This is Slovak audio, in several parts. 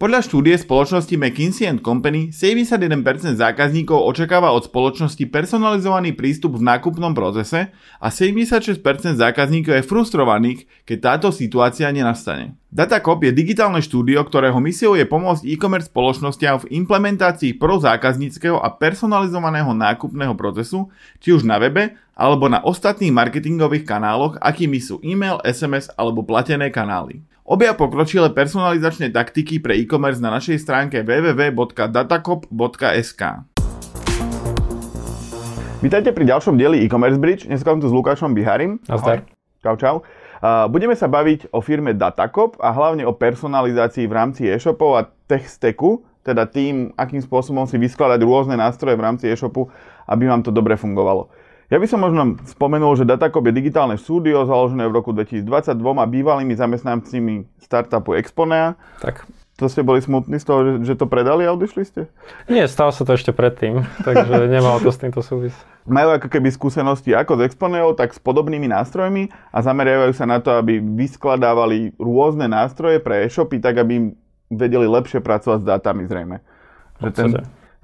Podľa štúdie spoločnosti McKinsey Company 71% zákazníkov očakáva od spoločnosti personalizovaný prístup v nákupnom procese a 76% zákazníkov je frustrovaných, keď táto situácia nenastane. Datacop je digitálne štúdio, ktorého misiou je pomôcť e-commerce spoločnostiam v implementácii pro zákazníckého a personalizovaného nákupného procesu, či už na webe alebo na ostatných marketingových kanáloch, akými sú e-mail, SMS alebo platené kanály. Obja pokročilé personalizačné taktiky pre e-commerce na našej stránke www.datacop.sk. Vítajte pri ďalšom dieli e-commerce bridge. Dnes som tu s Lukášom Biharim. Nazdar. Čau, čau. Budeme sa baviť o firme Datacop a hlavne o personalizácii v rámci e-shopov a tech stacku, teda tým, akým spôsobom si vyskladať rôzne nástroje v rámci e-shopu, aby vám to dobre fungovalo. Ja by som možno spomenul, že Datacop je digitálne štúdio založené v roku 2022 bývalými zamestnancami startupu Exponea. Tak. To ste boli smutní z toho, že, že to predali a odišli ste? Nie, stalo sa to ešte predtým, takže nemalo to s týmto súvis. Majú ako keby skúsenosti ako s Exponeou, tak s podobnými nástrojmi a zameriavajú sa na to, aby vyskladávali rôzne nástroje pre e-shopy, tak aby im vedeli lepšie pracovať s dátami zrejme. Že ten,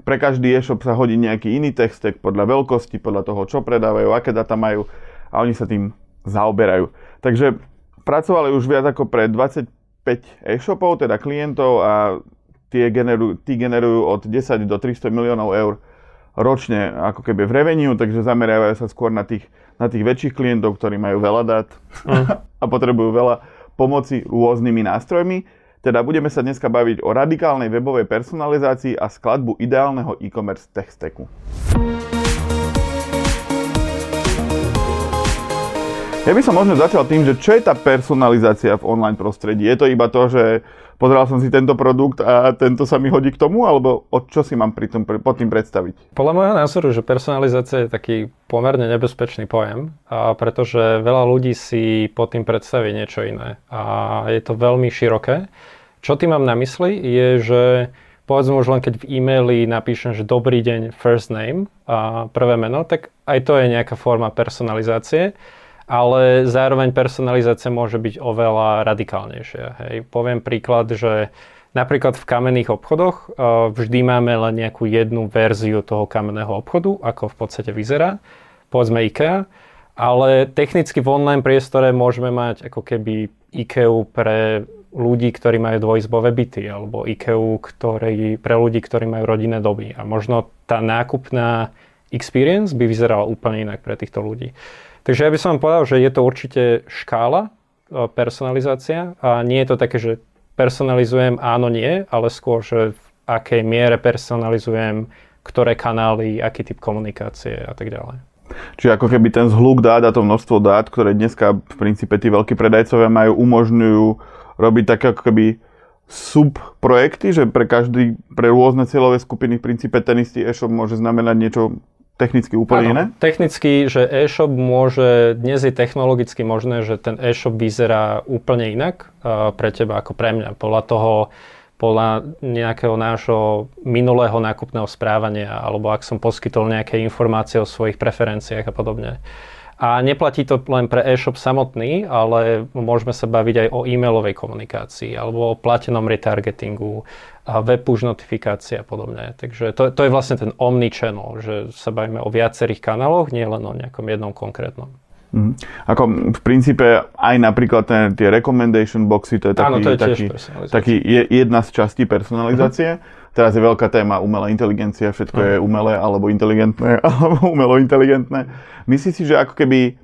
pre každý e-shop sa hodí nejaký iný text podľa veľkosti, podľa toho, čo predávajú, aké data majú a oni sa tým zaoberajú. Takže pracovali už viac ako pre 25 e-shopov, teda klientov a tie generujú, tí generujú od 10 do 300 miliónov eur ročne ako keby v revenue, takže zameriavajú sa skôr na tých, na tých väčších klientov, ktorí majú veľa dát uh. a potrebujú veľa pomoci rôznymi nástrojmi. Teda budeme sa dneska baviť o radikálnej webovej personalizácii a skladbu ideálneho e-commerce tech stacku. Ja by som možno začal tým, že čo je tá personalizácia v online prostredí? Je to iba to, že pozeral som si tento produkt a tento sa mi hodí k tomu, alebo od čo si mám pri tom, pod tým predstaviť? Podľa môjho názoru, že personalizácia je taký pomerne nebezpečný pojem, a pretože veľa ľudí si pod tým predstaví niečo iné. A je to veľmi široké. Čo tým mám na mysli je, že povedzme už len keď v e-maili napíšem, že dobrý deň, first name a prvé meno, tak aj to je nejaká forma personalizácie, ale zároveň personalizácia môže byť oveľa radikálnejšia. Hej. Poviem príklad, že napríklad v kamenných obchodoch vždy máme len nejakú jednu verziu toho kamenného obchodu, ako v podstate vyzerá, povedzme IKEA, ale technicky v online priestore môžeme mať ako keby IKEA pre ľudí, ktorí majú dvojizbové byty, alebo IKEA ktorý, pre ľudí, ktorí majú rodinné doby. A možno tá nákupná experience by vyzerala úplne inak pre týchto ľudí. Takže ja by som vám povedal, že je to určite škála, e, personalizácia a nie je to také, že personalizujem áno, nie, ale skôr, že v akej miere personalizujem, ktoré kanály, aký typ komunikácie a tak ďalej. Čiže ako keby ten zhluk dát a to množstvo dát, ktoré dneska v princípe tí veľkí predajcovia majú, umožňujú robiť také ako keby subprojekty, že pre každý, pre rôzne cieľové skupiny v princípe ten istý e-shop môže znamenať niečo technicky úplne iné? Technicky, že e-shop môže, dnes je technologicky možné, že ten e-shop vyzerá úplne inak pre teba ako pre mňa. Podľa toho, podľa nejakého nášho minulého nákupného správania, alebo ak som poskytol nejaké informácie o svojich preferenciách a podobne. A neplatí to len pre e-shop samotný, ale môžeme sa baviť aj o e-mailovej komunikácii alebo o platenom retargetingu, a web push notifikácie a podobne. Takže to, to je vlastne ten omni-channel, že sa bavíme o viacerých kanáloch, nie len o nejakom jednom konkrétnom. Mm. Ako v princípe aj napríklad ten, tie recommendation boxy, to je taký, Áno, to je taký, taký je, jedna z častí personalizácie. Mm-hmm. Teraz je veľká téma umelá inteligencia, všetko mm. je umelé alebo inteligentné, alebo umelo inteligentné. Myslíš si, že ako keby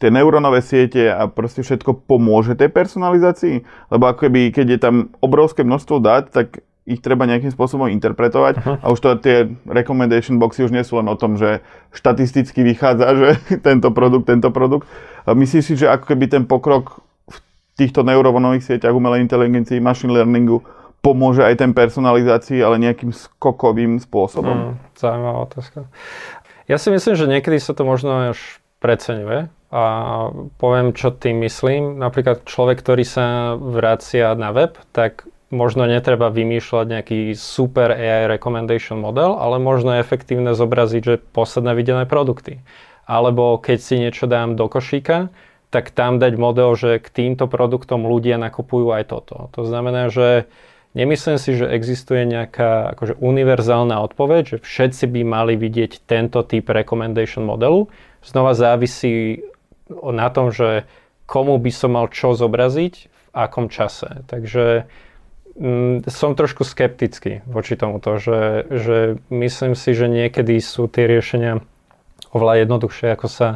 tie neurónové siete a proste všetko pomôže tej personalizácii? Lebo ako keby, keď je tam obrovské množstvo dát, tak ich treba nejakým spôsobom interpretovať uh-huh. a už to tie recommendation boxy už nie sú len o tom, že štatisticky vychádza, že tento produkt, tento produkt. A myslíš si, že ako keby ten pokrok v týchto neurónových sieťach umelej inteligencii, machine learningu pomôže aj ten personalizácii, ale nejakým skokovým spôsobom? Mm, zaujímavá otázka. Ja si myslím, že niekedy sa to možno až preceňuje a poviem, čo tým myslím. Napríklad človek, ktorý sa vracia na web, tak možno netreba vymýšľať nejaký super AI recommendation model, ale možno je efektívne zobraziť, že posledné videné produkty. Alebo keď si niečo dám do košíka, tak tam dať model, že k týmto produktom ľudia nakupujú aj toto. To znamená, že Nemyslím si, že existuje nejaká akože univerzálna odpoveď, že všetci by mali vidieť tento typ recommendation modelu. Znova závisí na tom, že komu by som mal čo zobraziť, v akom čase. Takže mm, som trošku skeptický voči tomuto, že, že myslím si, že niekedy sú tie riešenia oveľa jednoduchšie, ako sa,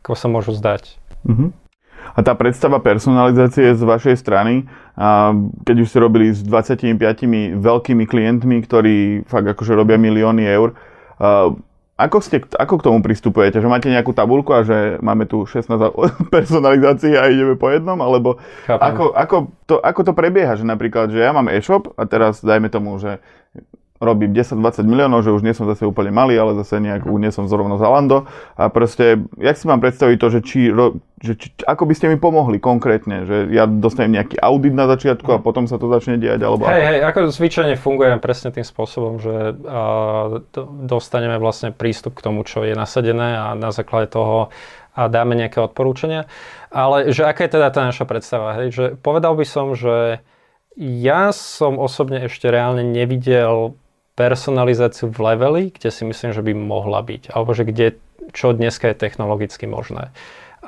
ako sa môžu zdať. Mm-hmm. A tá predstava personalizácie z vašej strany, keď už ste robili s 25 veľkými klientmi, ktorí fakt akože robia milióny eur, ako, ste, ako k tomu pristupujete? Že máte nejakú tabulku a že máme tu 16 personalizácií a ideme po jednom? Alebo ako, ako, to, ako to prebieha? Že napríklad, že ja mám e-shop a teraz dajme tomu, že robím 10-20 miliónov, že už nie som zase úplne malý, ale zase nejak mhm. nie som zrovna Zalando. A proste, jak si mám predstaviť to, že, či, že či, ako by ste mi pomohli konkrétne? Že ja dostanem nejaký audit na začiatku a mhm. potom sa to začne diať? Alebo hej, hej, ako zvyčajne funguje presne tým spôsobom, že uh, dostaneme vlastne prístup k tomu, čo je nasadené a na základe toho a dáme nejaké odporúčania. Ale že aká je teda tá naša predstava? Hej? Že povedal by som, že ja som osobne ešte reálne nevidel personalizáciu v leveli, kde si myslím, že by mohla byť, alebo že kde, čo dneska je technologicky možné.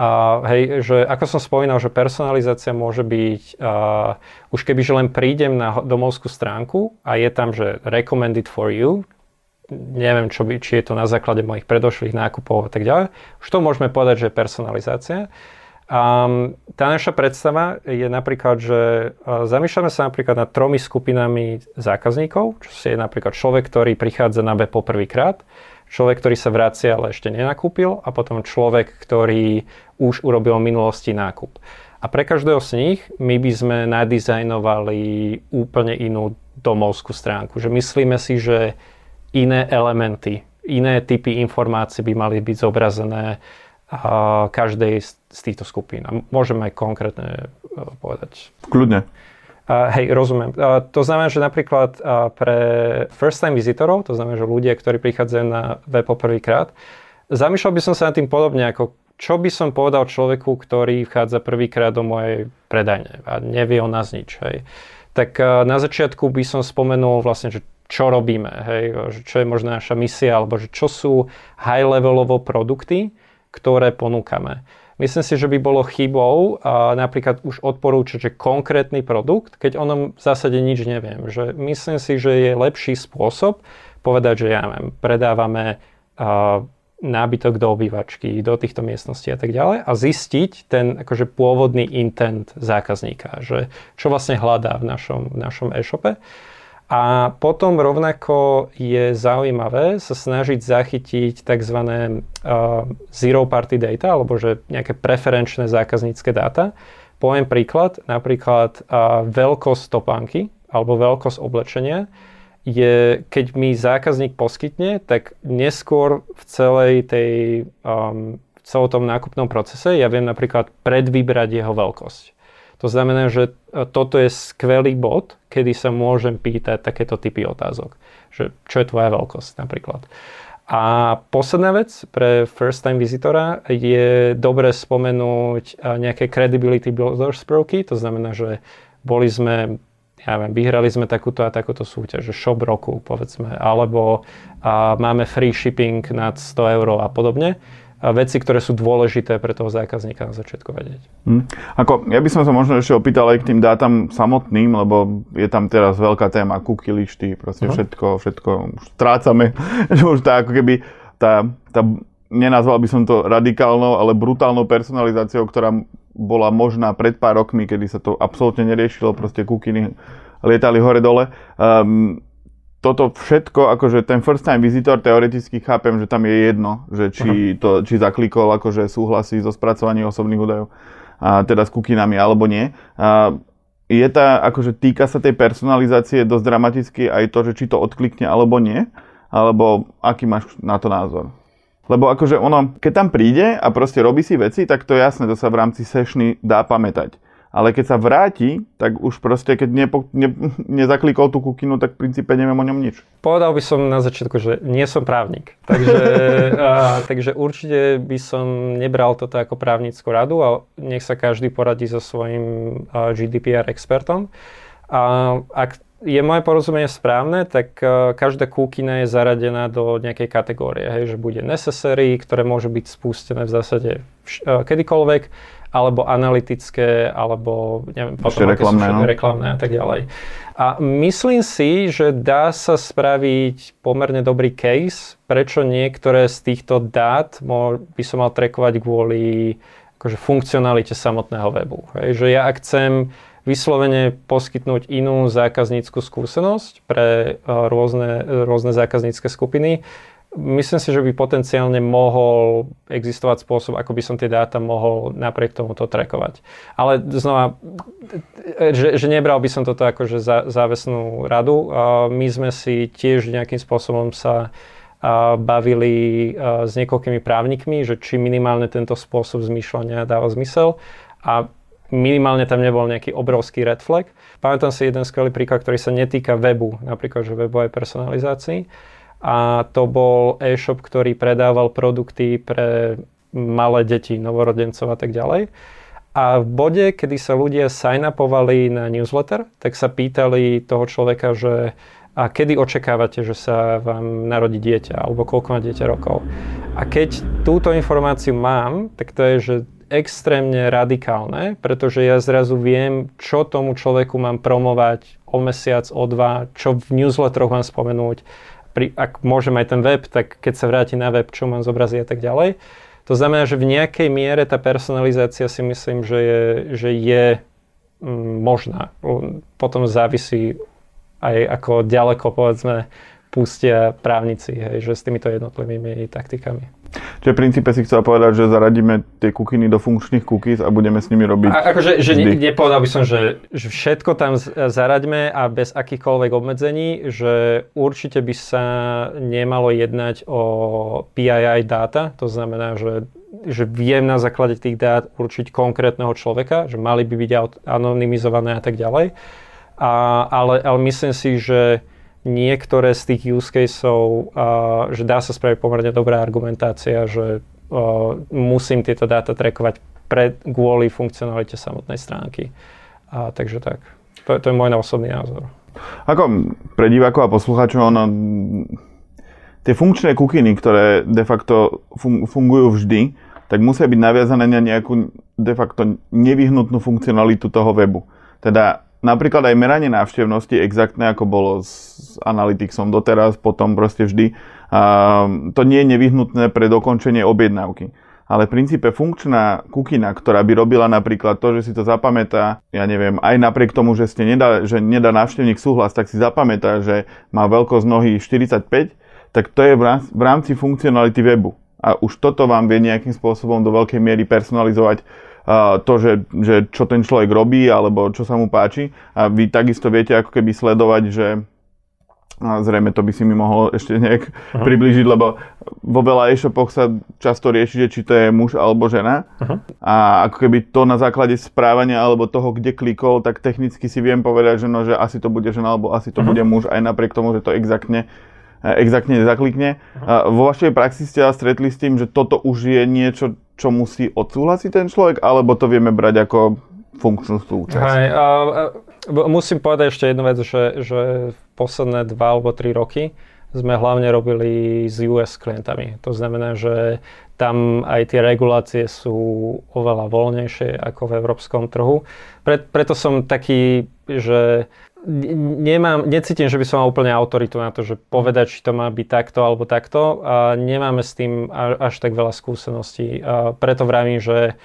A hej, že ako som spomínal, že personalizácia môže byť, uh, už keby, že len prídem na domovskú stránku a je tam, že recommended for you, neviem, čo by, či je to na základe mojich predošlých nákupov a tak ďalej, už to môžeme povedať, že je personalizácia. Um, tá naša predstava je napríklad, že uh, zamýšľame sa napríklad nad tromi skupinami zákazníkov, čo je napríklad človek, ktorý prichádza na web poprvýkrát, človek, ktorý sa vracia, ale ešte nenakúpil a potom človek, ktorý už urobil v minulosti nákup. A pre každého z nich my by sme nadizajnovali úplne inú domovskú stránku. Že myslíme si, že iné elementy, iné typy informácií by mali byť zobrazené každej z týchto skupín. A môžem aj konkrétne e, povedať. Kľudne. Uh, hej, rozumiem. Uh, to znamená, že napríklad uh, pre first time visitorov, to znamená, že ľudia, ktorí prichádzajú na web poprvýkrát, zamýšľal by som sa nad tým podobne, ako čo by som povedal človeku, ktorý vchádza prvýkrát do mojej predajne a nevie o nás nič. Hej. Tak uh, na začiatku by som spomenul vlastne, že čo robíme, hej, že čo je možná naša misia, alebo že čo sú high-levelovo produkty, ktoré ponúkame. Myslím si, že by bolo chybou a napríklad už odporúčať, že konkrétny produkt, keď o ňom v zásade nič neviem. Že myslím si, že je lepší spôsob povedať, že ja neviem, predávame uh, nábytok do obývačky, do týchto miestností a tak ďalej a zistiť ten akože pôvodný intent zákazníka, že čo vlastne hľadá v našom, v našom e-shope. A potom rovnako je zaujímavé sa snažiť zachytiť tzv. Zero party data, alebo že nejaké preferenčné zákaznícke dáta. Poviem príklad, napríklad veľkosť topánky alebo veľkosť oblečenia je, keď mi zákazník poskytne, tak neskôr v celej tej, um, v celom tom nákupnom procese ja viem napríklad predvybrať jeho veľkosť. To znamená, že e, toto je skvelý bod, kedy sa môžem pýtať takéto typy otázok. Že, čo je tvoja veľkosť napríklad. A posledná vec pre first time visitora je dobre spomenúť e, nejaké credibility builders prvky, to znamená, že boli sme, ja viem, vyhrali sme takúto a takúto súťaž, že shop roku povedzme, alebo a máme free shipping nad 100 eur a podobne veci, ktoré sú dôležité pre toho zákazníka na začiatku vedieť. Hmm. Ako, ja by som sa možno ešte opýtal aj k tým dátam samotným, lebo je tam teraz veľká téma cookie lišty, proste uh-huh. všetko, všetko už strácame, že už tá ako keby tá, tá, nenazval by som to radikálnou, ale brutálnou personalizáciou, ktorá bola možná pred pár rokmi, kedy sa to absolútne neriešilo, proste kukiny lietali hore-dole. Um, toto všetko, akože ten first time visitor teoreticky chápem, že tam je jedno, že či, to, či zaklikol, akože súhlasí so spracovaním osobných údajov, a teda s kukinami alebo nie. A je tá, akože týka sa tej personalizácie dosť dramaticky aj to, že či to odklikne alebo nie, alebo aký máš na to názor? Lebo akože ono, keď tam príde a proste robí si veci, tak to je jasné, to sa v rámci sešny dá pamätať ale keď sa vráti, tak už proste, keď nepo, ne, nezaklikol tú kukinu, tak v princípe neviem o ňom nič. Povedal by som na začiatku, že nie som právnik. Takže, a, takže určite by som nebral toto ako právnickú radu a nech sa každý poradí so svojím a, GDPR expertom. A ak je moje porozumenie správne, tak uh, každá kúkina je zaradená do nejakej kategórie, hej, že bude necessary, ktoré môže byť spustené v zásade vš- uh, kedykoľvek, alebo analytické, alebo neviem, potom reklamné, no. reklamné a tak ďalej. A myslím si, že dá sa spraviť pomerne dobrý case, prečo niektoré z týchto dát by som mal trekovať kvôli akože funkcionalite samotného webu. Hej, že ja ak chcem vyslovene poskytnúť inú zákazníckú skúsenosť pre eh, rôzne, rôzne zákaznícke skupiny. Myslím si, že by potenciálne mohol existovať spôsob, ako by som tie dáta mohol napriek tomuto trackovať. Ale znova, že, že nebral by som toto ako že za, závesnú radu. My sme si tiež nejakým spôsobom sa bavili s niekoľkými právnikmi, že či minimálne tento spôsob zmýšľania dáva zmysel. A minimálne tam nebol nejaký obrovský red flag. Pamätám si jeden skvelý príklad, ktorý sa netýka webu, napríklad že webovej personalizácii. A to bol e-shop, ktorý predával produkty pre malé deti, novorodencov a tak ďalej. A v bode, kedy sa ľudia sign-upovali na newsletter, tak sa pýtali toho človeka, že a kedy očakávate, že sa vám narodí dieťa, alebo koľko má dieťa rokov. A keď túto informáciu mám, tak to je, že extrémne radikálne, pretože ja zrazu viem, čo tomu človeku mám promovať o mesiac, o dva, čo v newsletteroch mám spomenúť. Pri, ak môžem aj ten web, tak keď sa vráti na web, čo mám zobraziť a tak ďalej. To znamená, že v nejakej miere tá personalizácia si myslím, že je, že je mm, možná. Potom závisí aj ako ďaleko, povedzme, pustia právnici, hej, že s týmito jednotlivými taktikami. Čiže v princípe si chcel povedať, že zaradíme tie kukiny do funkčných cookies a budeme s nimi robiť a, akože, že ne, nepovedal by som, že, že všetko tam zaraďme a bez akýchkoľvek obmedzení, že určite by sa nemalo jednať o PII dáta, to znamená, že že viem na základe tých dát určiť konkrétneho človeka, že mali by byť anonymizované a tak ďalej. A, ale, ale myslím si, že niektoré z tých use caseov, uh, že dá sa spraviť pomerne dobrá argumentácia, že uh, musím tieto dáta trackovať pred, kvôli funkcionalite samotnej stránky. A, takže tak. To, to je môj osobný názor. Ako pre divákov a poslucháčov, ono, tie funkčné kukiny, ktoré de facto fungujú vždy, tak musia byť naviazané na nejakú de facto nevyhnutnú funkcionalitu toho webu. Teda napríklad aj meranie návštevnosti, exaktné ako bolo s Analyticsom doteraz, potom proste vždy, a to nie je nevyhnutné pre dokončenie objednávky. Ale v princípe funkčná kukina, ktorá by robila napríklad to, že si to zapamätá, ja neviem, aj napriek tomu, že, ste nedá, že nedá návštevník súhlas, tak si zapamätá, že má veľkosť nohy 45, tak to je v rámci funkcionality webu. A už toto vám vie nejakým spôsobom do veľkej miery personalizovať to, že, že čo ten človek robí alebo čo sa mu páči. A vy takisto viete ako keby sledovať, že a zrejme to by si mi mohol ešte nejak uh-huh. približiť, lebo vo veľa e-shopoch sa často rieši, že či to je muž alebo žena. Uh-huh. A ako keby to na základe správania alebo toho, kde klikol, tak technicky si viem povedať, že, no, že asi to bude žena alebo asi to uh-huh. bude muž, aj napriek tomu, že to exaktne exaktne nezaklikne. Vo vašej praxi ste sa stretli s tým, že toto už je niečo, čo musí odsúhlasiť ten človek, alebo to vieme brať ako funkčnú súčasť? Hej, a, a, musím povedať ešte jednu vec, že, že posledné dva alebo tri roky sme hlavne robili s US klientami. To znamená, že tam aj tie regulácie sú oveľa voľnejšie ako v európskom trhu. Pre, preto som taký, že nemám, necítim, že by som mal úplne autoritu na to, že povedať, či to má byť takto alebo takto. A nemáme s tým až tak veľa skúseností. A preto vravím, že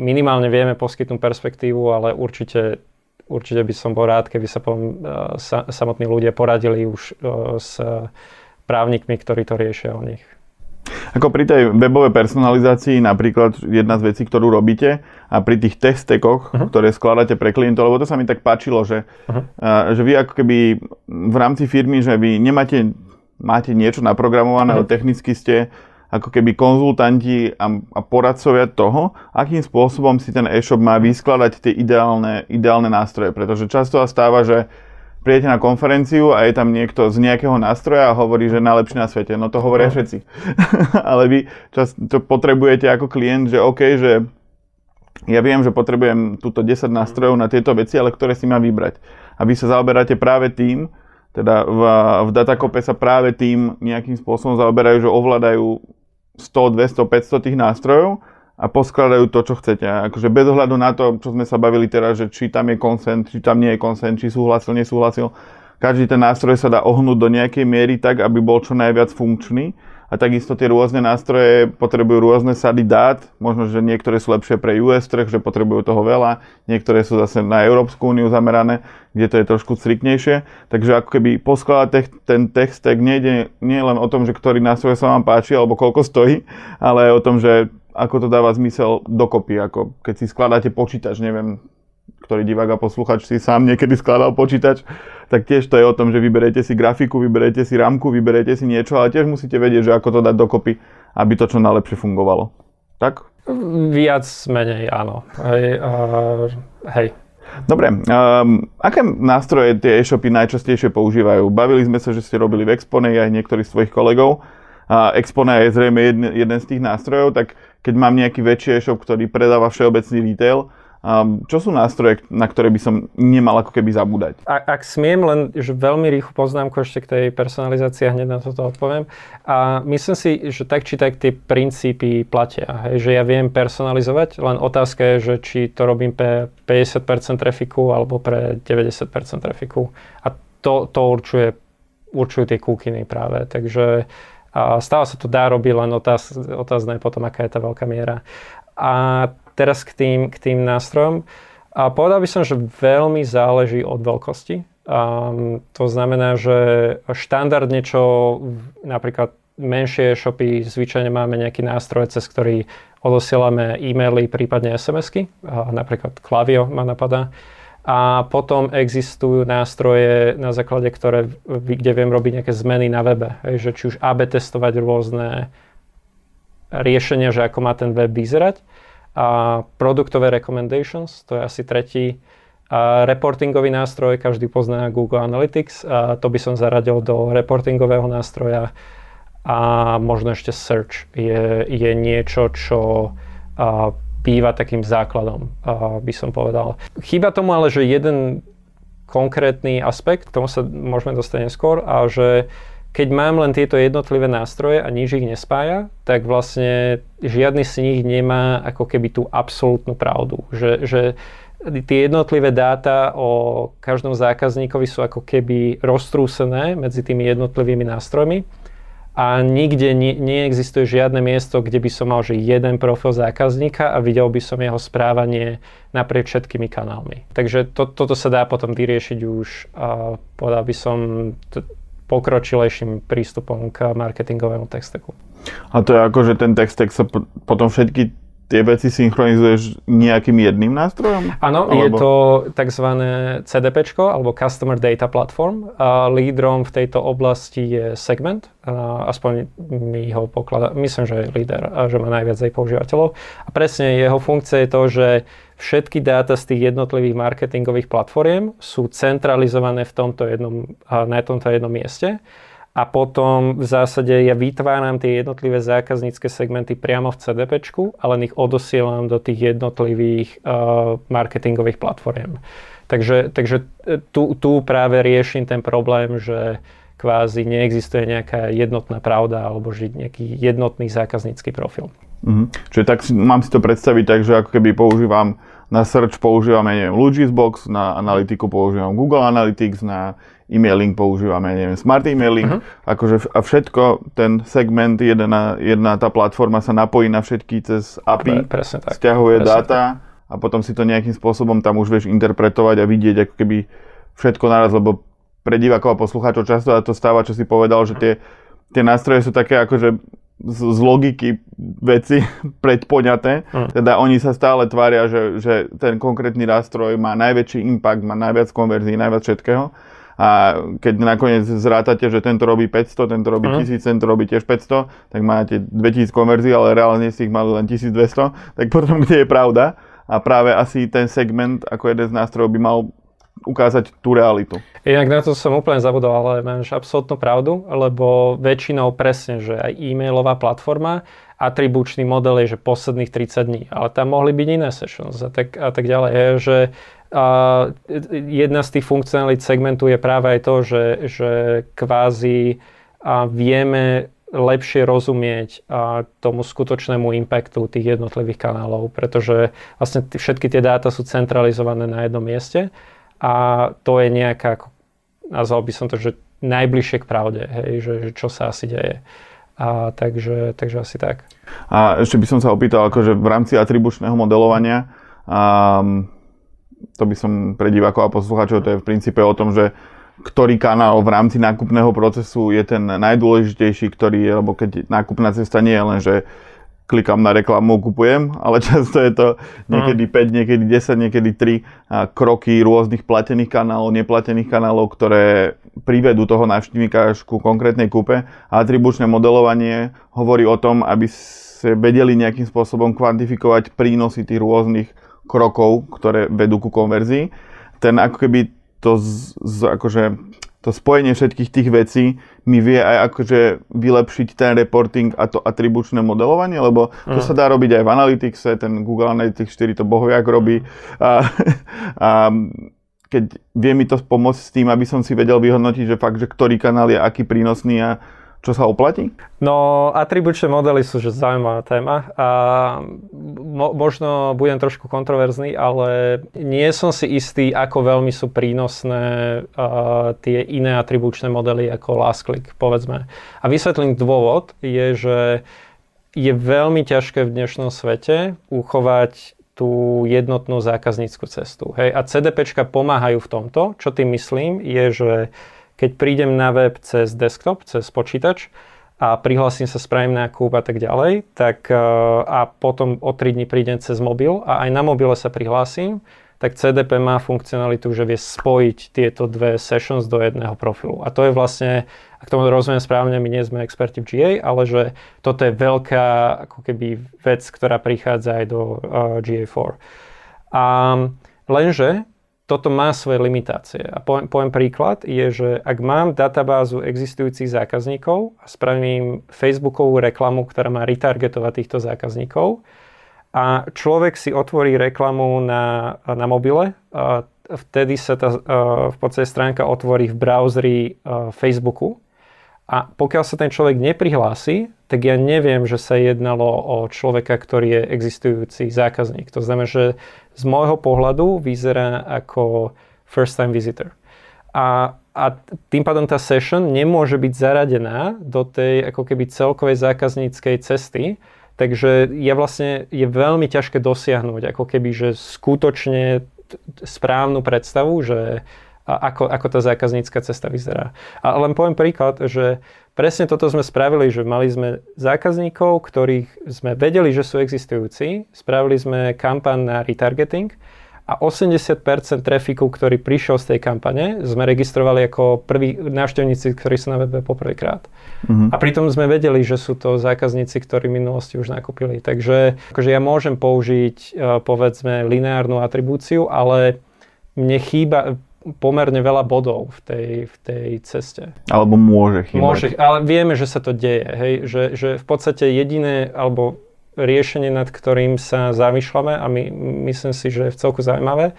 minimálne vieme poskytnúť perspektívu, ale určite, určite by som bol rád, keby sa, poviem, sa samotní ľudia poradili už s právnikmi, ktorí to riešia o nich. Ako pri tej webovej personalizácii napríklad jedna z vecí, ktorú robíte a pri tých testekoch, uh-huh. ktoré skladáte pre klientov, lebo to sa mi tak páčilo, že, uh-huh. uh, že vy ako keby v rámci firmy, že vy nemáte máte niečo naprogramované, uh-huh. technicky ste ako keby konzultanti a, a poradcovia toho, akým spôsobom si ten e-shop má vyskladať tie ideálne, ideálne nástroje. Pretože často sa stáva, že prídete na konferenciu a je tam niekto z nejakého nástroja a hovorí, že najlepší na svete. No to hovoria no. všetci. Ale vy často potrebujete ako klient, že OK, že ja viem, že potrebujem túto 10 nástrojov na tieto veci, ale ktoré si mám vybrať. A vy sa zaoberáte práve tým, teda v, v datakope sa práve tým nejakým spôsobom zaoberajú, že ovládajú 100, 200, 500 tých nástrojov a poskladajú to, čo chcete. Akože bez ohľadu na to, čo sme sa bavili teraz, že či tam je konsent, či tam nie je konsent, či súhlasil, nesúhlasil, každý ten nástroj sa dá ohnúť do nejakej miery tak, aby bol čo najviac funkčný a takisto tie rôzne nástroje potrebujú rôzne sady dát. Možno, že niektoré sú lepšie pre US trh, že potrebujú toho veľa, niektoré sú zase na Európsku úniu zamerané, kde to je trošku striktnejšie. Takže ako keby poskladať ten text, tak nejde nie len o tom, že ktorý nástroj sa vám páči alebo koľko stojí, ale o tom, že ako to dáva zmysel dokopy, ako keď si skladáte počítač, neviem, ktorý divák a posluchač si sám niekedy skladal počítač, tak tiež to je o tom, že vyberete si grafiku, vyberete si rámku, vyberete si niečo, ale tiež musíte vedieť, že ako to dať dokopy, aby to čo najlepšie fungovalo. Tak? Viac menej áno. Hej. Uh, hej. Dobre, um, aké nástroje tie e-shopy najčastejšie používajú? Bavili sme sa, že ste robili v Expone aj niektorí z svojich kolegov. Uh, Expone je zrejme jeden, jeden z tých nástrojov, tak keď mám nejaký väčší e-shop, ktorý predáva všeobecný retail, Um, čo sú nástroje, na ktoré by som nemal ako keby zabúdať? A, ak smiem, len že veľmi rýchlu poznámku ešte k tej personalizácii, hneď na toto odpoviem. A myslím si, že tak či tak tie princípy platia. Hej, že ja viem personalizovať, len otázka je, že či to robím pre 50% trafiku alebo pre 90% trafiku. A to, to určuje, určujú tie kúkiny práve. Takže a stále sa to dá robiť, len otáz, otázne je potom, aká je tá veľká miera. A teraz k tým, k tým nástrojom. A povedal by som, že veľmi záleží od veľkosti. Um, to znamená, že štandardne, čo napríklad menšie shopy, zvyčajne máme nejaký nástroj, cez ktorý odosielame e-maily, prípadne SMS-ky, napríklad Klavio ma napadá. A potom existujú nástroje, na základe ktoré, kde viem robiť nejaké zmeny na webe. Hej, že či už AB testovať rôzne riešenia, že ako má ten web vyzerať a produktové recommendations, to je asi tretí. A reportingový nástroj, každý pozná Google Analytics, a to by som zaradil do reportingového nástroja. A možno ešte search je, je niečo, čo býva takým základom, by som povedal. Chýba tomu ale, že jeden konkrétny aspekt, k tomu sa môžeme dostať neskôr, a že keď mám len tieto jednotlivé nástroje a nič ich nespája, tak vlastne žiadny z nich nemá ako keby tú absolútnu pravdu. Že, že tie jednotlivé dáta o každom zákazníkovi sú ako keby roztrúsené medzi tými jednotlivými nástrojmi a nikde nie, neexistuje žiadne miesto, kde by som mal že jeden profil zákazníka a videl by som jeho správanie naprieč všetkými kanálmi. Takže to, toto sa dá potom vyriešiť už, a povedal by som, t- pokročilejším prístupom k marketingovému texteku. A to je ako, že ten textek sa potom všetky tie veci synchronizuješ nejakým jedným nástrojom? Áno, alebo... je to tzv. CDP, alebo Customer Data Platform. A lídrom v tejto oblasti je Segment. A aspoň mi ho pokladá, myslím, že je líder a že má najviac aj používateľov. A presne jeho funkcia je to, že všetky dáta z tých jednotlivých marketingových platformiem sú centralizované v tomto jednom, na tomto jednom mieste a potom v zásade ja vytváram tie jednotlivé zákaznícke segmenty priamo v CDP, ale ich odosielam do tých jednotlivých uh, marketingových platform. Takže, takže e, tu, tu práve riešim ten problém, že kvázi neexistuje nejaká jednotná pravda alebo že nejaký jednotný zákaznícky profil. Mhm. Čiže tak mám si to predstaviť tak, že ako keby používam na search používame neviem, Logisbox, na analytiku používam Google Analytics, na e-mailing používame, neviem, smart emailing, uh-huh. akože a všetko, ten segment, jedna, jedna tá platforma sa napojí na všetky cez API, Pre, presne tak. stiahuje presne dáta tak. a potom si to nejakým spôsobom tam už vieš interpretovať a vidieť ako keby všetko naraz, lebo pre divákov a poslucháčov často a to stáva, čo si povedal, že tie, tie nástroje sú také akože z, z logiky veci predpoňaté. Mm. Teda oni sa stále tvária, že, že ten konkrétny nástroj má najväčší impact, má najviac konverzií, najviac všetkého a keď nakoniec zrátate, že tento robí 500, tento robí uh-huh. 1000, tento robí tiež 500, tak máte 2000 konverzií, ale reálne si ich mali len 1200, tak potom kde je pravda? A práve asi ten segment ako jeden z nástrojov by mal ukázať tú realitu. Inak na to som úplne zabudol, ale máš absolútnu pravdu, lebo väčšinou presne, že aj e-mailová platforma atribučný model je, že posledných 30 dní, ale tam mohli byť iné sessions a tak, a tak ďalej. Je, že a jedna z tých funkcionalít segmentu je práve aj to, že, že kvázi a vieme lepšie rozumieť a tomu skutočnému impactu tých jednotlivých kanálov, pretože vlastne t- všetky tie dáta sú centralizované na jednom mieste a to je nejaká, nazval by som to, že najbližšie k pravde, hej, že, že čo sa asi deje. A takže, takže asi tak. A ešte by som sa opýtal, akože v rámci atribučného modelovania, um, to by som pre divákov a poslucháčov, to je v princípe o tom, že ktorý kanál v rámci nákupného procesu je ten najdôležitejší, ktorý je, lebo keď nákupná cesta nie je len, že klikám na reklamu, kupujem, ale často je to niekedy 5, niekedy 10, niekedy 3 kroky rôznych platených kanálov, neplatených kanálov, ktoré privedú toho návštevníka až ku konkrétnej kúpe. A atribučné modelovanie hovorí o tom, aby ste vedeli nejakým spôsobom kvantifikovať prínosy tých rôznych krokov, ktoré vedú ku konverzii. Ten ako keby to z, z, akože to spojenie všetkých tých vecí mi vie aj akože vylepšiť ten reporting a to atribučné modelovanie, lebo to mm. sa dá robiť aj v Analyticse, ten Google Analytics 4 to bohoviak robí. A, a keď vie mi to pomôcť s tým, aby som si vedel vyhodnotiť, že fakt, že ktorý kanál je aký prínosný a čo sa oplatí? No, atribučné modely sú že zaujímavá téma a mo- možno budem trošku kontroverzný, ale nie som si istý, ako veľmi sú prínosné uh, tie iné atribučné modely ako last click, povedzme. A vysvetlím dôvod je, že je veľmi ťažké v dnešnom svete uchovať tú jednotnú zákaznícku cestu. Hej? A CDPčka pomáhajú v tomto. Čo tým myslím, je, že keď prídem na web cez desktop, cez počítač a prihlasím sa, spravím nákup a tak ďalej, tak e, a potom o 3 dní prídem cez mobil a aj na mobile sa prihlásim, tak CDP má funkcionalitu, že vie spojiť tieto dve sessions do jedného profilu. A to je vlastne, ak tomu rozumiem správne, my nie sme experti v GA, ale že toto je veľká ako keby vec, ktorá prichádza aj do uh, e, GA4. A lenže toto má svoje limitácie. A poviem, poviem príklad, je, že ak mám databázu existujúcich zákazníkov a spravím Facebookovú reklamu, ktorá má retargetovať týchto zákazníkov a človek si otvorí reklamu na, na mobile, a vtedy sa tá v podstate stránka otvorí v browseri Facebooku a pokiaľ sa ten človek neprihlási, tak ja neviem, že sa jednalo o človeka, ktorý je existujúci zákazník. To znamená, že z môjho pohľadu vyzerá ako first time visitor. A, a tým pádom tá session nemôže byť zaradená do tej ako keby celkovej zákazníckej cesty, takže je vlastne je veľmi ťažké dosiahnuť ako keby, že skutočne správnu predstavu, že ako, ako tá zákaznícka cesta vyzerá. A len poviem príklad, že presne toto sme spravili, že mali sme zákazníkov, ktorých sme vedeli, že sú existujúci, spravili sme kampaň na retargeting a 80% trafiku, ktorý prišiel z tej kampane, sme registrovali ako prví návštevníci, ktorí sú na webe poprvýkrát. Mm-hmm. A pritom sme vedeli, že sú to zákazníci, ktorí v minulosti už nakúpili. Takže akože ja môžem použiť, e, povedzme, lineárnu atribúciu, ale mne chýba, pomerne veľa bodov v tej, v tej ceste. Alebo môže chýbať. Môže, ale vieme, že sa to deje. Hej? Že, že v podstate jediné, alebo riešenie, nad ktorým sa zamýšľame a my, myslím si, že je v celku zaujímavé,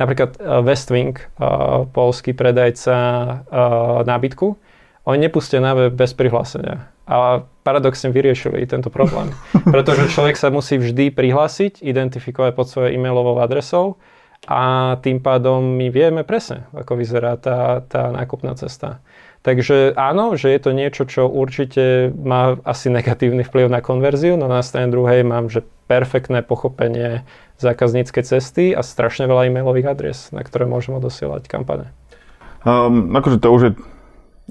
napríklad uh, Westwing, uh, polský predajca uh, nábytku, oni nepustia na web bez prihlásenia. A paradoxne vyriešili tento problém. Pretože človek sa musí vždy prihlásiť, identifikovať pod svojou e-mailovou adresou a tým pádom my vieme presne, ako vyzerá tá, tá nákupná cesta. Takže áno, že je to niečo, čo určite má asi negatívny vplyv na konverziu, no na strane druhej mám, že perfektné pochopenie zákazníckej cesty a strašne veľa e-mailových adres, na ktoré môžem odosielať kampane. Um, akože to už je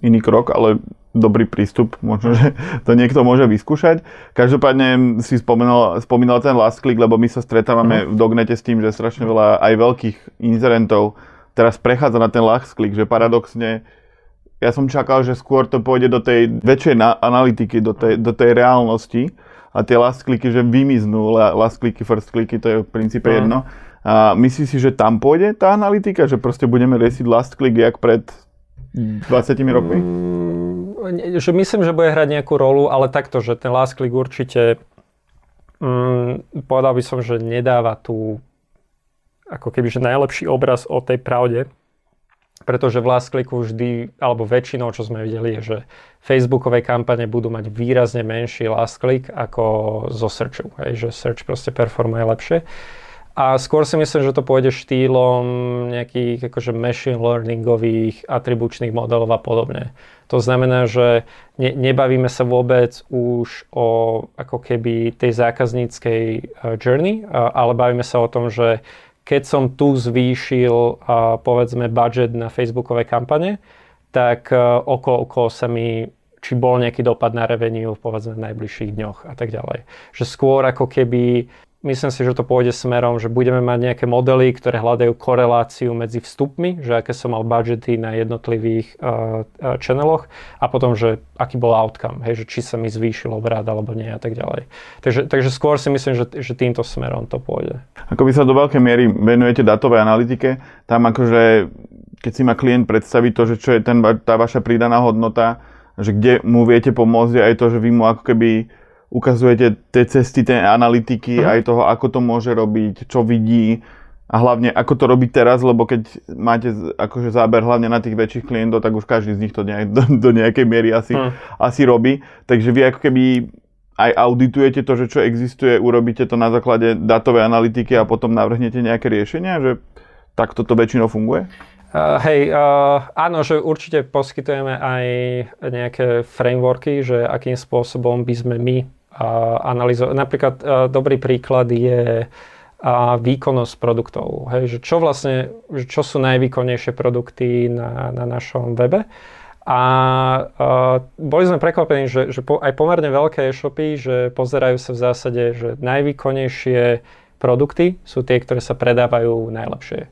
iný krok, ale dobrý prístup, možno, že to niekto môže vyskúšať. Každopádne si spomínal, spomínal ten last click, lebo my sa stretávame mm. v Dognete s tým, že strašne veľa aj veľkých inzerentov teraz prechádza na ten last click, že paradoxne ja som čakal, že skôr to pôjde do tej väčšej na- analytiky, do tej, do tej reálnosti a tie last clicky, že vymiznú, last clicky, first clicky, to je v princípe mm. jedno. A myslíš si, že tam pôjde tá analytika, že proste budeme riešiť last click jak pred 20 rokmi? Mm, že myslím, že bude hrať nejakú rolu, ale takto, že ten last click určite mm, povedal by som, že nedáva tú ako keby, že najlepší obraz o tej pravde, pretože v last clicku vždy, alebo väčšinou, čo sme videli, je, že Facebookové kampane budú mať výrazne menší last click ako zo searchu, hej, že search proste performuje lepšie. A skôr si myslím, že to pôjde štýlom nejakých akože machine learningových atribučných modelov a podobne. To znamená, že ne, nebavíme sa vôbec už o ako keby tej zákazníckej uh, journey, ale bavíme sa o tom, že keď som tu zvýšil povedzme budget na Facebookové kampane, tak okolo, okolo sa mi či bol nejaký dopad na revenue povedzme v najbližších dňoch a tak ďalej. Že skôr ako keby Myslím si, že to pôjde smerom, že budeme mať nejaké modely, ktoré hľadajú koreláciu medzi vstupmi, že aké som mal budžety na jednotlivých uh, uh, channeloch a potom, že aký bol outcome, hej, že či sa mi zvýšil obrad alebo nie a tak ďalej. Takže, takže skôr si myslím, že, že týmto smerom to pôjde. Ako vy sa do veľkej miery venujete datovej analytike, tam akože keď si má klient predstaviť to, že čo je ten, tá vaša pridaná hodnota, že kde mu viete pomôcť, aj to, že vy mu ako keby ukazujete tie cesty, tie analytiky, uh-huh. aj toho, ako to môže robiť, čo vidí a hlavne ako to robiť teraz, lebo keď máte akože záber hlavne na tých väčších klientov, tak už každý z nich to nejak, do, do nejakej miery asi, uh-huh. asi robí. Takže vy ako keby aj auditujete to, že čo existuje, urobíte to na základe datovej analytiky a potom navrhnete nejaké riešenia, že takto to väčšinou funguje? Uh, hej, uh, áno, že určite poskytujeme aj nejaké frameworky, že akým spôsobom by sme my analyzovať. Napríklad dobrý príklad je výkonnosť produktov. Hej, že čo vlastne, čo sú najvýkonnejšie produkty na, na našom webe. A uh, boli sme prekvapení, že, že po, aj pomerne veľké e-shopy, že pozerajú sa v zásade, že najvýkonnejšie produkty sú tie, ktoré sa predávajú najlepšie.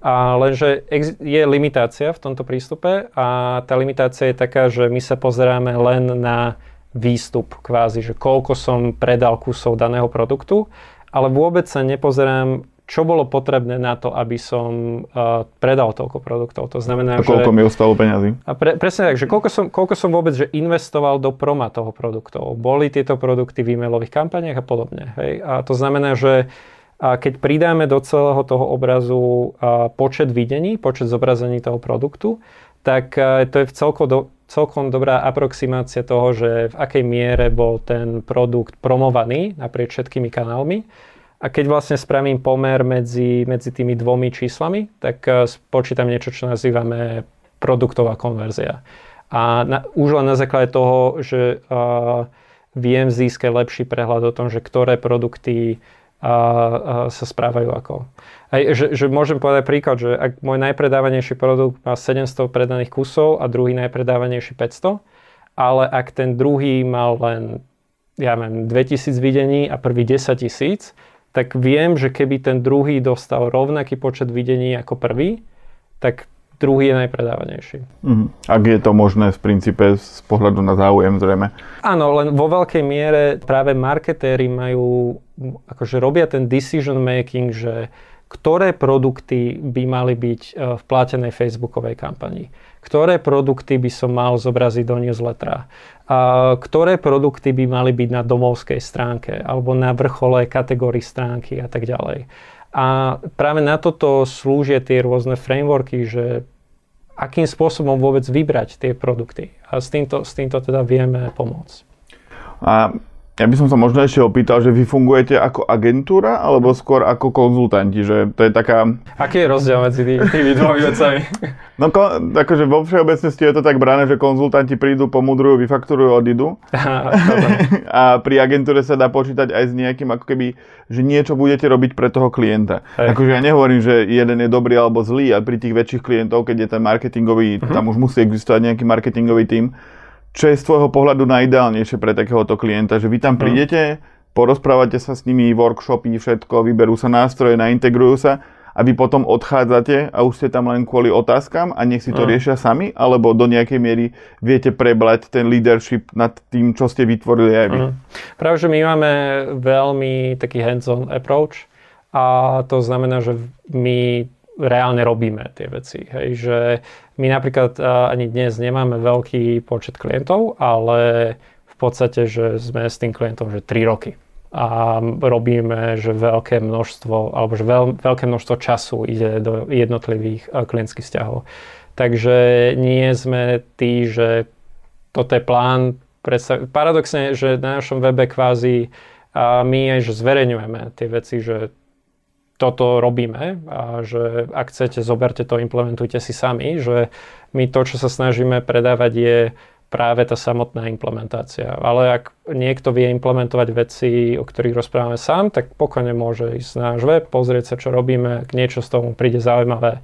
A lenže ex- je limitácia v tomto prístupe a tá limitácia je taká, že my sa pozeráme len na výstup kvázi, že koľko som predal kusov daného produktu, ale vôbec sa nepozerám, čo bolo potrebné na to, aby som uh, predal toľko produktov. To znamená, a koľko že, mi ostalo peňazí. A pre, presne tak, že koľko som, koľko som vôbec že investoval do proma toho produktov. Boli tieto produkty v e-mailových kampaniach a podobne. Hej? A to znamená, že a keď pridáme do celého toho obrazu počet videní, počet zobrazení toho produktu, tak to je v celko do, celkom dobrá aproximácia toho, že v akej miere bol ten produkt promovaný naprieč všetkými kanálmi. A keď vlastne spravím pomer medzi, medzi tými dvomi číslami, tak uh, spočítam niečo, čo nazývame produktová konverzia. A na, už len na základe toho, že uh, viem získať lepší prehľad o tom, že ktoré produkty a, a sa správajú ako. Aj, že, že môžem povedať príklad, že ak môj najpredávanejší produkt má 700 predaných kusov a druhý najpredávanejší 500, ale ak ten druhý mal len ja neviem, 2000 videní a prvý 10 tisíc, tak viem, že keby ten druhý dostal rovnaký počet videní ako prvý, tak druhý je najpredávanejší. Mm. Ak je to možné v princípe z pohľadu na záujem zrejme. Áno, len vo veľkej miere práve marketéri majú, akože robia ten decision making, že ktoré produkty by mali byť e, v plátenej facebookovej kampani, ktoré produkty by som mal zobraziť do newslettera, a ktoré produkty by mali byť na domovskej stránke alebo na vrchole kategórii stránky a tak ďalej. A práve na toto slúžia tie rôzne frameworky, že akým spôsobom vôbec vybrať tie produkty. A s týmto, s týmto teda vieme pomôcť. A ja by som sa možno ešte opýtal, že vy fungujete ako agentúra alebo skôr ako konzultanti, že to je taká... Aký je rozdiel medzi tými, tými dvomi vecami? No akože vo všeobecnosti je to tak brané, že konzultanti prídu, pomudrujú, vyfakturujú, odídu. a pri agentúre sa dá počítať aj s nejakým ako keby, že niečo budete robiť pre toho klienta. Hej. Akože ja nehovorím, že jeden je dobrý alebo zlý, ale pri tých väčších klientov, keď je ten marketingový, uh-huh. tam už musí existovať nejaký marketingový tím, čo je z tvojho pohľadu najideálnejšie pre takéhoto klienta? Že vy tam mhm. prídete, porozprávate sa s nimi, workshopy, všetko, vyberú sa nástroje, naintegrujú sa a vy potom odchádzate a už ste tam len kvôli otázkam a nech si to mm. riešia sami, alebo do nejakej miery viete preblať ten leadership nad tým, čo ste vytvorili aj vy? Mm. Práve, že my máme veľmi taký hands-on approach a to znamená, že my reálne robíme tie veci. Hej, že my napríklad ani dnes nemáme veľký počet klientov, ale v podstate, že sme s tým klientom že 3 roky. A robíme, že veľké množstvo, alebo že veľ, veľké množstvo času ide do jednotlivých klientských vzťahov. Takže nie sme tí, že toto je plán. Paradoxne, že na našom webe kvázi a my aj že zverejňujeme tie veci, že toto robíme a že ak chcete, zoberte to, implementujte si sami, že my to, čo sa snažíme predávať je práve tá samotná implementácia. Ale ak niekto vie implementovať veci, o ktorých rozprávame sám, tak pokojne môže ísť na náš web, pozrieť sa, čo robíme, ak niečo z toho príde zaujímavé.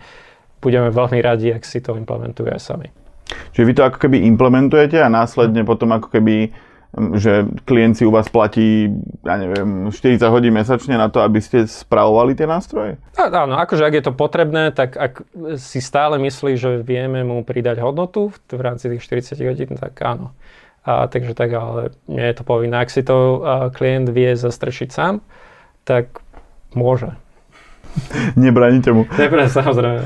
Budeme veľmi radi, ak si to implementuje aj sami. Čiže vy to ako keby implementujete a následne potom ako keby že klient si u vás platí, ja neviem, 40 hodín mesačne na to, aby ste spravovali tie nástroje? Áno, akože ak je to potrebné, tak ak si stále myslí, že vieme mu pridať hodnotu v rámci tých 40 hodín, tak áno. A, takže tak, ale nie je to povinné. Ak si to klient vie zastrešiť sám, tak môže. Nebraníte mu. Dobre, samozrejme.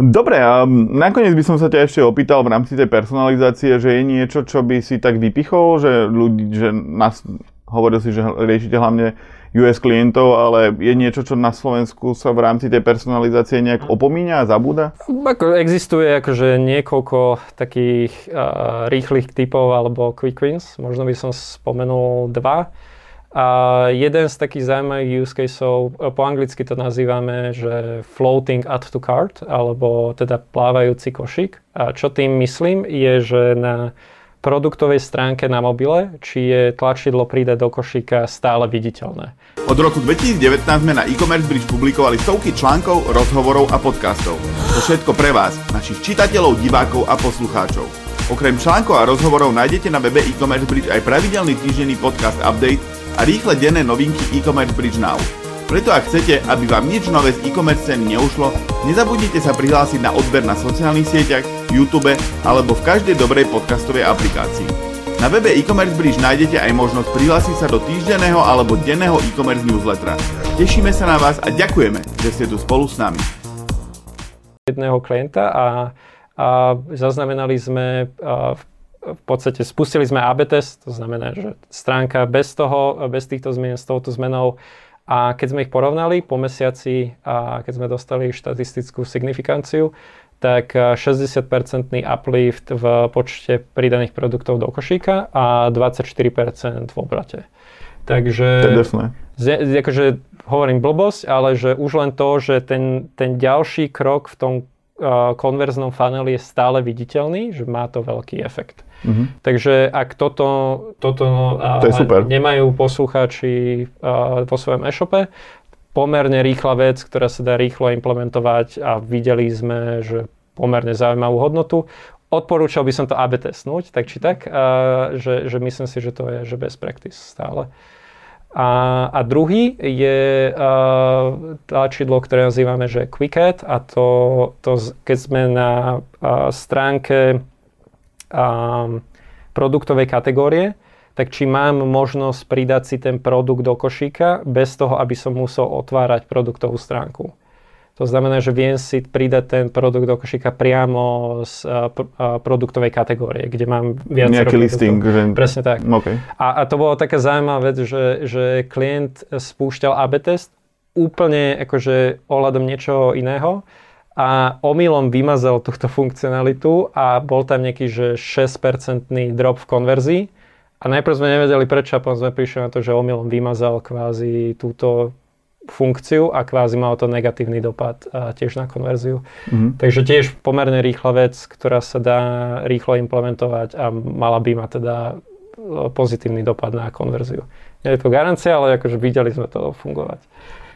Dobre, a nakoniec by som sa ťa ešte opýtal v rámci tej personalizácie, že je niečo, čo by si tak vypichol, že ľudí, že nás, hovoril si, že riešite hlavne US klientov, ale je niečo, čo na Slovensku sa v rámci tej personalizácie nejak opomíňa a zabúda? Ako existuje akože niekoľko takých uh, rýchlych typov alebo quick wins. Možno by som spomenul dva. A jeden z takých zaujímavých use caseov, e, po anglicky to nazývame, že floating add to cart, alebo teda plávajúci košík. A čo tým myslím, je, že na produktovej stránke na mobile, či je tlačidlo pridať do košíka stále viditeľné. Od roku 2019 sme na e-commerce bridge publikovali stovky článkov, rozhovorov a podcastov. To všetko pre vás, našich čitateľov, divákov a poslucháčov. Okrem článkov a rozhovorov nájdete na webe e-commerce bridge aj pravidelný týždenný podcast update a rýchle denné novinky e-commerce Bridge Now. Preto ak chcete, aby vám nič nové z e-commerce ceny neušlo, nezabudnite sa prihlásiť na odber na sociálnych sieťach, YouTube alebo v každej dobrej podcastovej aplikácii. Na webe e-commerce Bridge nájdete aj možnosť prihlásiť sa do týždenného alebo denného e-commerce newslettera. Tešíme sa na vás a ďakujeme, že ste tu spolu s nami. Jedného klienta a, a zaznamenali sme v v podstate spustili sme AB test, to znamená, že stránka bez toho, bez týchto zmien, s touto zmenou a keď sme ich porovnali po mesiaci a keď sme dostali štatistickú signifikanciu, tak 60-percentný uplift v počte pridaných produktov do košíka a 24% v obrate. Takže... Z, akože hovorím blbosť, ale že už len to, že ten, ten ďalší krok v tom uh, konverznom funneli je stále viditeľný, že má to veľký efekt. Mm-hmm. Takže ak toto, toto to je super. nemajú poslucháči vo svojom e-shope, pomerne rýchla vec, ktorá sa dá rýchlo implementovať a videli sme, že pomerne zaujímavú hodnotu. Odporúčal by som to AB testnúť, tak či tak, uh, že, že myslím si, že to je že best practice stále. A, a druhý je uh, tlačidlo, ktoré nazývame, že Quick Add a to, to keď sme na uh, stránke um, produktovej kategórie, tak či mám možnosť pridať si ten produkt do košíka bez toho, aby som musel otvárať produktovú stránku. To znamená, že viem si pridať ten produkt do košíka priamo z uh, uh, produktovej kategórie, kde mám viac Nejaký produktov. listing. Že... Presne tak. Okay. A, a to bola taká zaujímavá vec, že, že klient spúšťal AB test úplne akože ohľadom niečoho iného a omylom vymazal túto funkcionalitu a bol tam nejaký že 6% drop v konverzii. A najprv sme nevedeli prečo a potom sme prišli na to, že omylom vymazal kvázi túto funkciu a kvázi mal to negatívny dopad a tiež na konverziu. Mm-hmm. Takže tiež pomerne rýchla vec, ktorá sa dá rýchlo implementovať a mala by mať teda e, pozitívny dopad na konverziu. Nie je to garancia, ale akože videli sme to fungovať.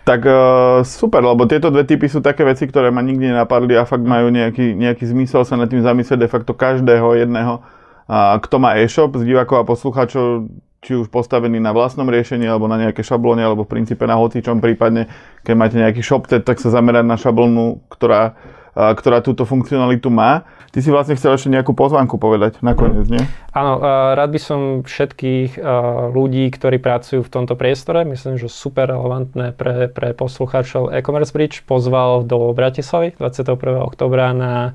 Tak uh, super, lebo tieto dve typy sú také veci, ktoré ma nikdy nenapadli a fakt majú nejaký, nejaký zmysel sa nad tým zamyslieť de facto každého jedného, uh, kto má e-shop z divákov a poslucháčov, či už postavený na vlastnom riešení, alebo na nejaké šablóne, alebo v princípe na hocičom prípadne, keď máte nejaký shop, tak sa zamerať na šablónu, ktorá ktorá túto funkcionalitu má. Ty si vlastne chcel ešte nejakú pozvánku povedať nakoniec, nie? Áno, rád by som všetkých ľudí, ktorí pracujú v tomto priestore, myslím, že super relevantné pre, pre poslucháčov e-commerce bridge, pozval do Bratislavy 21. oktobra na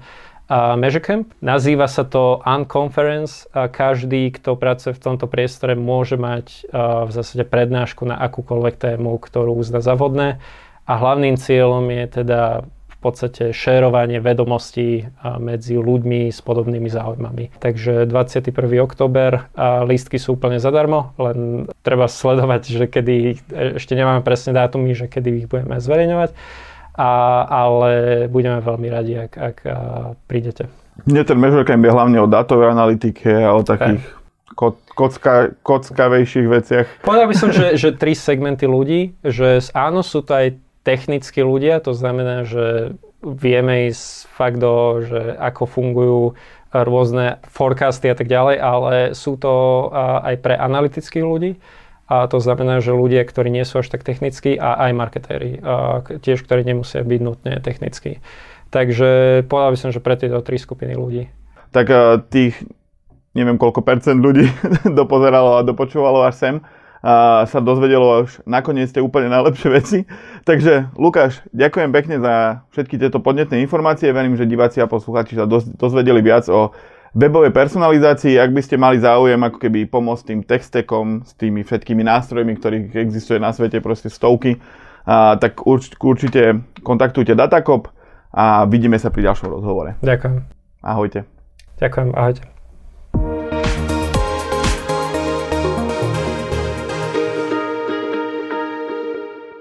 Measure. Nazýva sa to Unconference a každý, kto pracuje v tomto priestore, môže mať v zásade prednášku na akúkoľvek tému, ktorú uzná za vhodné. A hlavným cieľom je teda podstate šérovanie vedomostí medzi ľuďmi s podobnými záujmami. Takže 21. október lístky sú úplne zadarmo, len treba sledovať, že kedy, ešte nemáme presne dátumy, že kedy ich budeme zverejňovať a, ale budeme veľmi radi, ak, ak prídete. Mne ten Camp je hlavne o datovej analytike a o takých ko, kocka, kockavejších veciach. Povedal by som, že, že tri segmenty ľudí, že áno, sú to aj technickí ľudia, to znamená, že vieme ísť fakt do, že ako fungujú rôzne forecasty a tak ďalej, ale sú to aj pre analytických ľudí a to znamená, že ľudia, ktorí nie sú až tak technickí a aj marketéri, a tiež, ktorí nemusia byť nutne technickí. Takže povedal by som, že pre tieto tri skupiny ľudí. Tak uh, tých, neviem koľko percent ľudí dopozeralo a dopočúvalo až sem, a sa dozvedelo až nakoniec tie úplne najlepšie veci. Takže Lukáš, ďakujem pekne za všetky tieto podnetné informácie. Verím, že diváci a posluchači sa dozvedeli viac o webovej personalizácii, ak by ste mali záujem ako keby pomôcť tým textekom s tými všetkými nástrojmi, ktorých existuje na svete proste stovky, a, tak urč, určite kontaktujte Datakop a vidíme sa pri ďalšom rozhovore. Ďakujem. Ahojte. Ďakujem, ahojte.